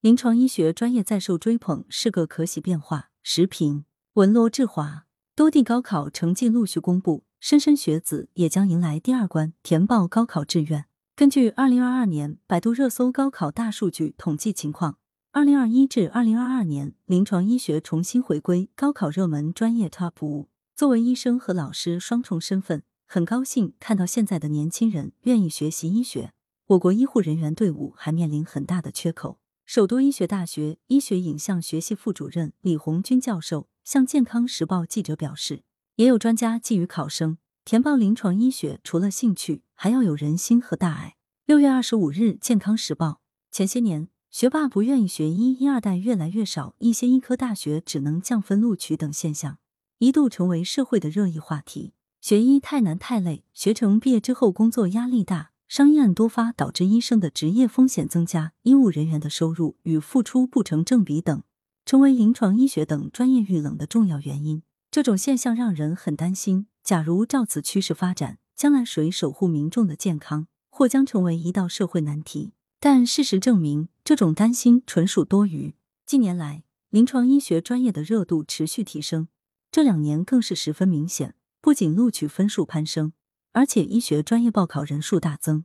临床医学专业再受追捧是个可喜变化。时评：文罗志华。多地高考成绩陆续公布，莘莘学子也将迎来第二关填报高考志愿。根据二零二二年百度热搜高考大数据统计情况，二零二一至二零二二年临床医学重新回归高考热门专业 TOP 五。作为医生和老师双重身份，很高兴看到现在的年轻人愿意学习医学。我国医护人员队伍还面临很大的缺口。首都医学大学医学影像学系副主任李红军教授向健康时报记者表示，也有专家寄予考生，填报临床医学除了兴趣，还要有人心和大爱。六月二十五日，健康时报，前些年学霸不愿意学医，一二代越来越少，一些医科大学只能降分录取等现象，一度成为社会的热议话题。学医太难太累，学成毕业之后工作压力大。商业案多发，导致医生的职业风险增加，医务人员的收入与付出不成正比等，成为临床医学等专业遇冷的重要原因。这种现象让人很担心。假如照此趋势发展，将来谁守护民众的健康，或将成为一道社会难题。但事实证明，这种担心纯属多余。近年来，临床医学专业的热度持续提升，这两年更是十分明显。不仅录取分数攀升。而且医学专业报考人数大增，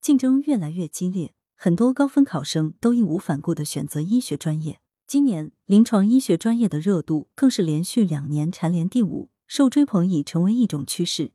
竞争越来越激烈，很多高分考生都义无反顾的选择医学专业。今年临床医学专业的热度更是连续两年蝉联第五，受追捧已成为一种趋势。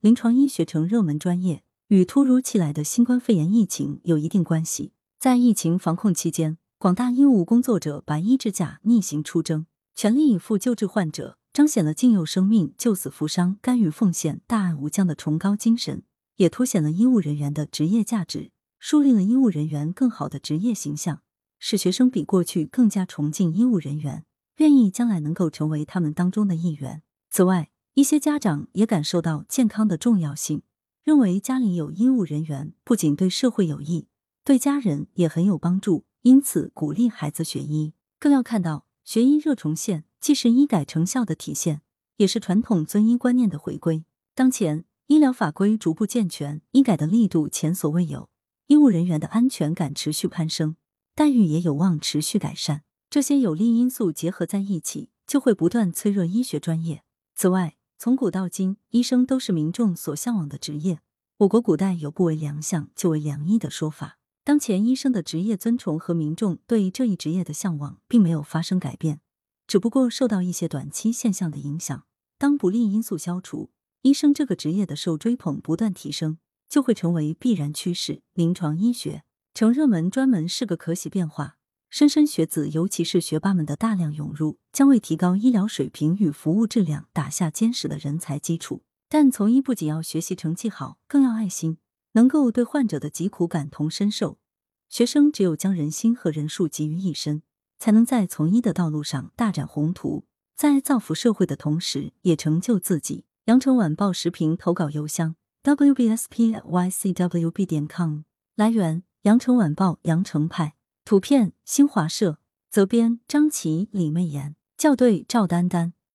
临床医学成热门专业，与突如其来的新冠肺炎疫情有一定关系。在疫情防控期间，广大医务工作者白衣之甲逆行出征，全力以赴救治患者。彰显了敬佑生命、救死扶伤、甘于奉献、大爱无疆的崇高精神，也凸显了医务人员的职业价值，树立了医务人员更好的职业形象，使学生比过去更加崇敬医务人员，愿意将来能够成为他们当中的一员。此外，一些家长也感受到健康的重要性，认为家里有医务人员不仅对社会有益，对家人也很有帮助，因此鼓励孩子学医。更要看到学医热重现。既是医改成效的体现，也是传统尊医观念的回归。当前医疗法规逐步健全，医改的力度前所未有，医务人员的安全感持续攀升，待遇也有望持续改善。这些有利因素结合在一起，就会不断催热医学专业。此外，从古到今，医生都是民众所向往的职业。我国古代有“不为良相，就为良医”的说法。当前医生的职业尊崇和民众对这一职业的向往，并没有发生改变。只不过受到一些短期现象的影响，当不利因素消除，医生这个职业的受追捧不断提升，就会成为必然趋势。临床医学成热门专门是个可喜变化，莘莘学子，尤其是学霸们的大量涌入，将为提高医疗水平与服务质量打下坚实的人才基础。但从医不仅要学习成绩好，更要爱心，能够对患者的疾苦感同身受。学生只有将人心和人数集于一身。才能在从医的道路上大展宏图，在造福社会的同时，也成就自己。羊城晚报时评投稿邮箱：wbspycwb 点 com。来源：羊城晚报羊城派。图片：新华社。责编：张琪、李媚妍。校对：赵丹丹。